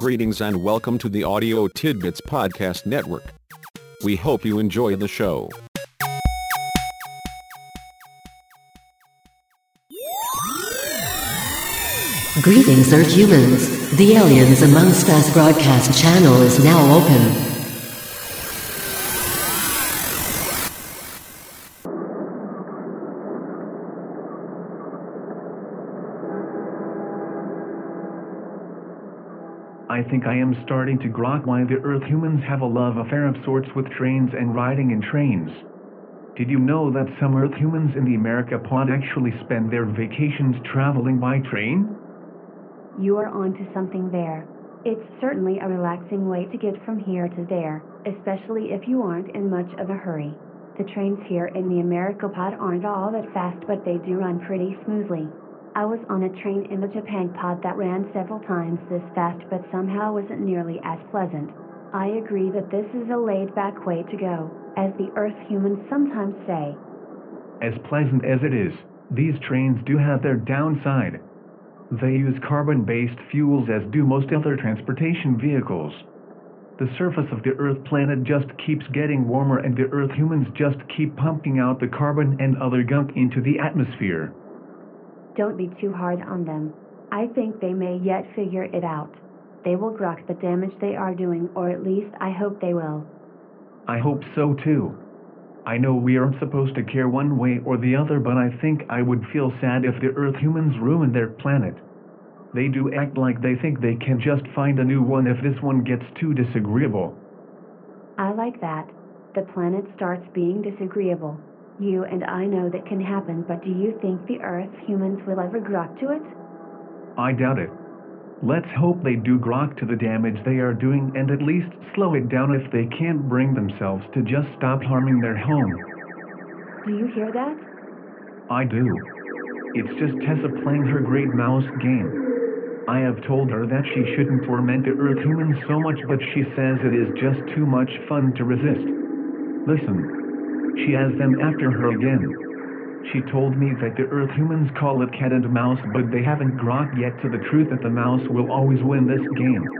Greetings and welcome to the Audio Tidbits Podcast Network. We hope you enjoy the show. Greetings, Earth humans. The Aliens Amongst Us broadcast channel is now open. I think I am starting to grok why the Earth humans have a love affair of sorts with trains and riding in trains. Did you know that some Earth humans in the America pod actually spend their vacations traveling by train? You are onto something there. It's certainly a relaxing way to get from here to there, especially if you aren't in much of a hurry. The trains here in the America pod aren't all that fast, but they do run pretty smoothly. I was on a train in the Japan pod that ran several times this fast but somehow wasn't nearly as pleasant. I agree that this is a laid back way to go, as the Earth humans sometimes say. As pleasant as it is, these trains do have their downside. They use carbon based fuels as do most other transportation vehicles. The surface of the Earth planet just keeps getting warmer, and the Earth humans just keep pumping out the carbon and other gunk into the atmosphere. Don't be too hard on them. I think they may yet figure it out. They will grok the damage they are doing, or at least I hope they will. I hope so too. I know we aren't supposed to care one way or the other, but I think I would feel sad if the Earth humans ruined their planet. They do act like they think they can just find a new one if this one gets too disagreeable. I like that. The planet starts being disagreeable. You and I know that can happen, but do you think the Earth humans will ever grok to it? I doubt it. Let's hope they do grok to the damage they are doing and at least slow it down if they can't bring themselves to just stop harming their home. Do you hear that? I do. It's just Tessa playing her great mouse game. I have told her that she shouldn't torment the Earth humans so much, but she says it is just too much fun to resist. Listen, she has them after her again. She told me that the Earth humans call it cat and mouse, but they haven't grokked yet to the truth that the mouse will always win this game.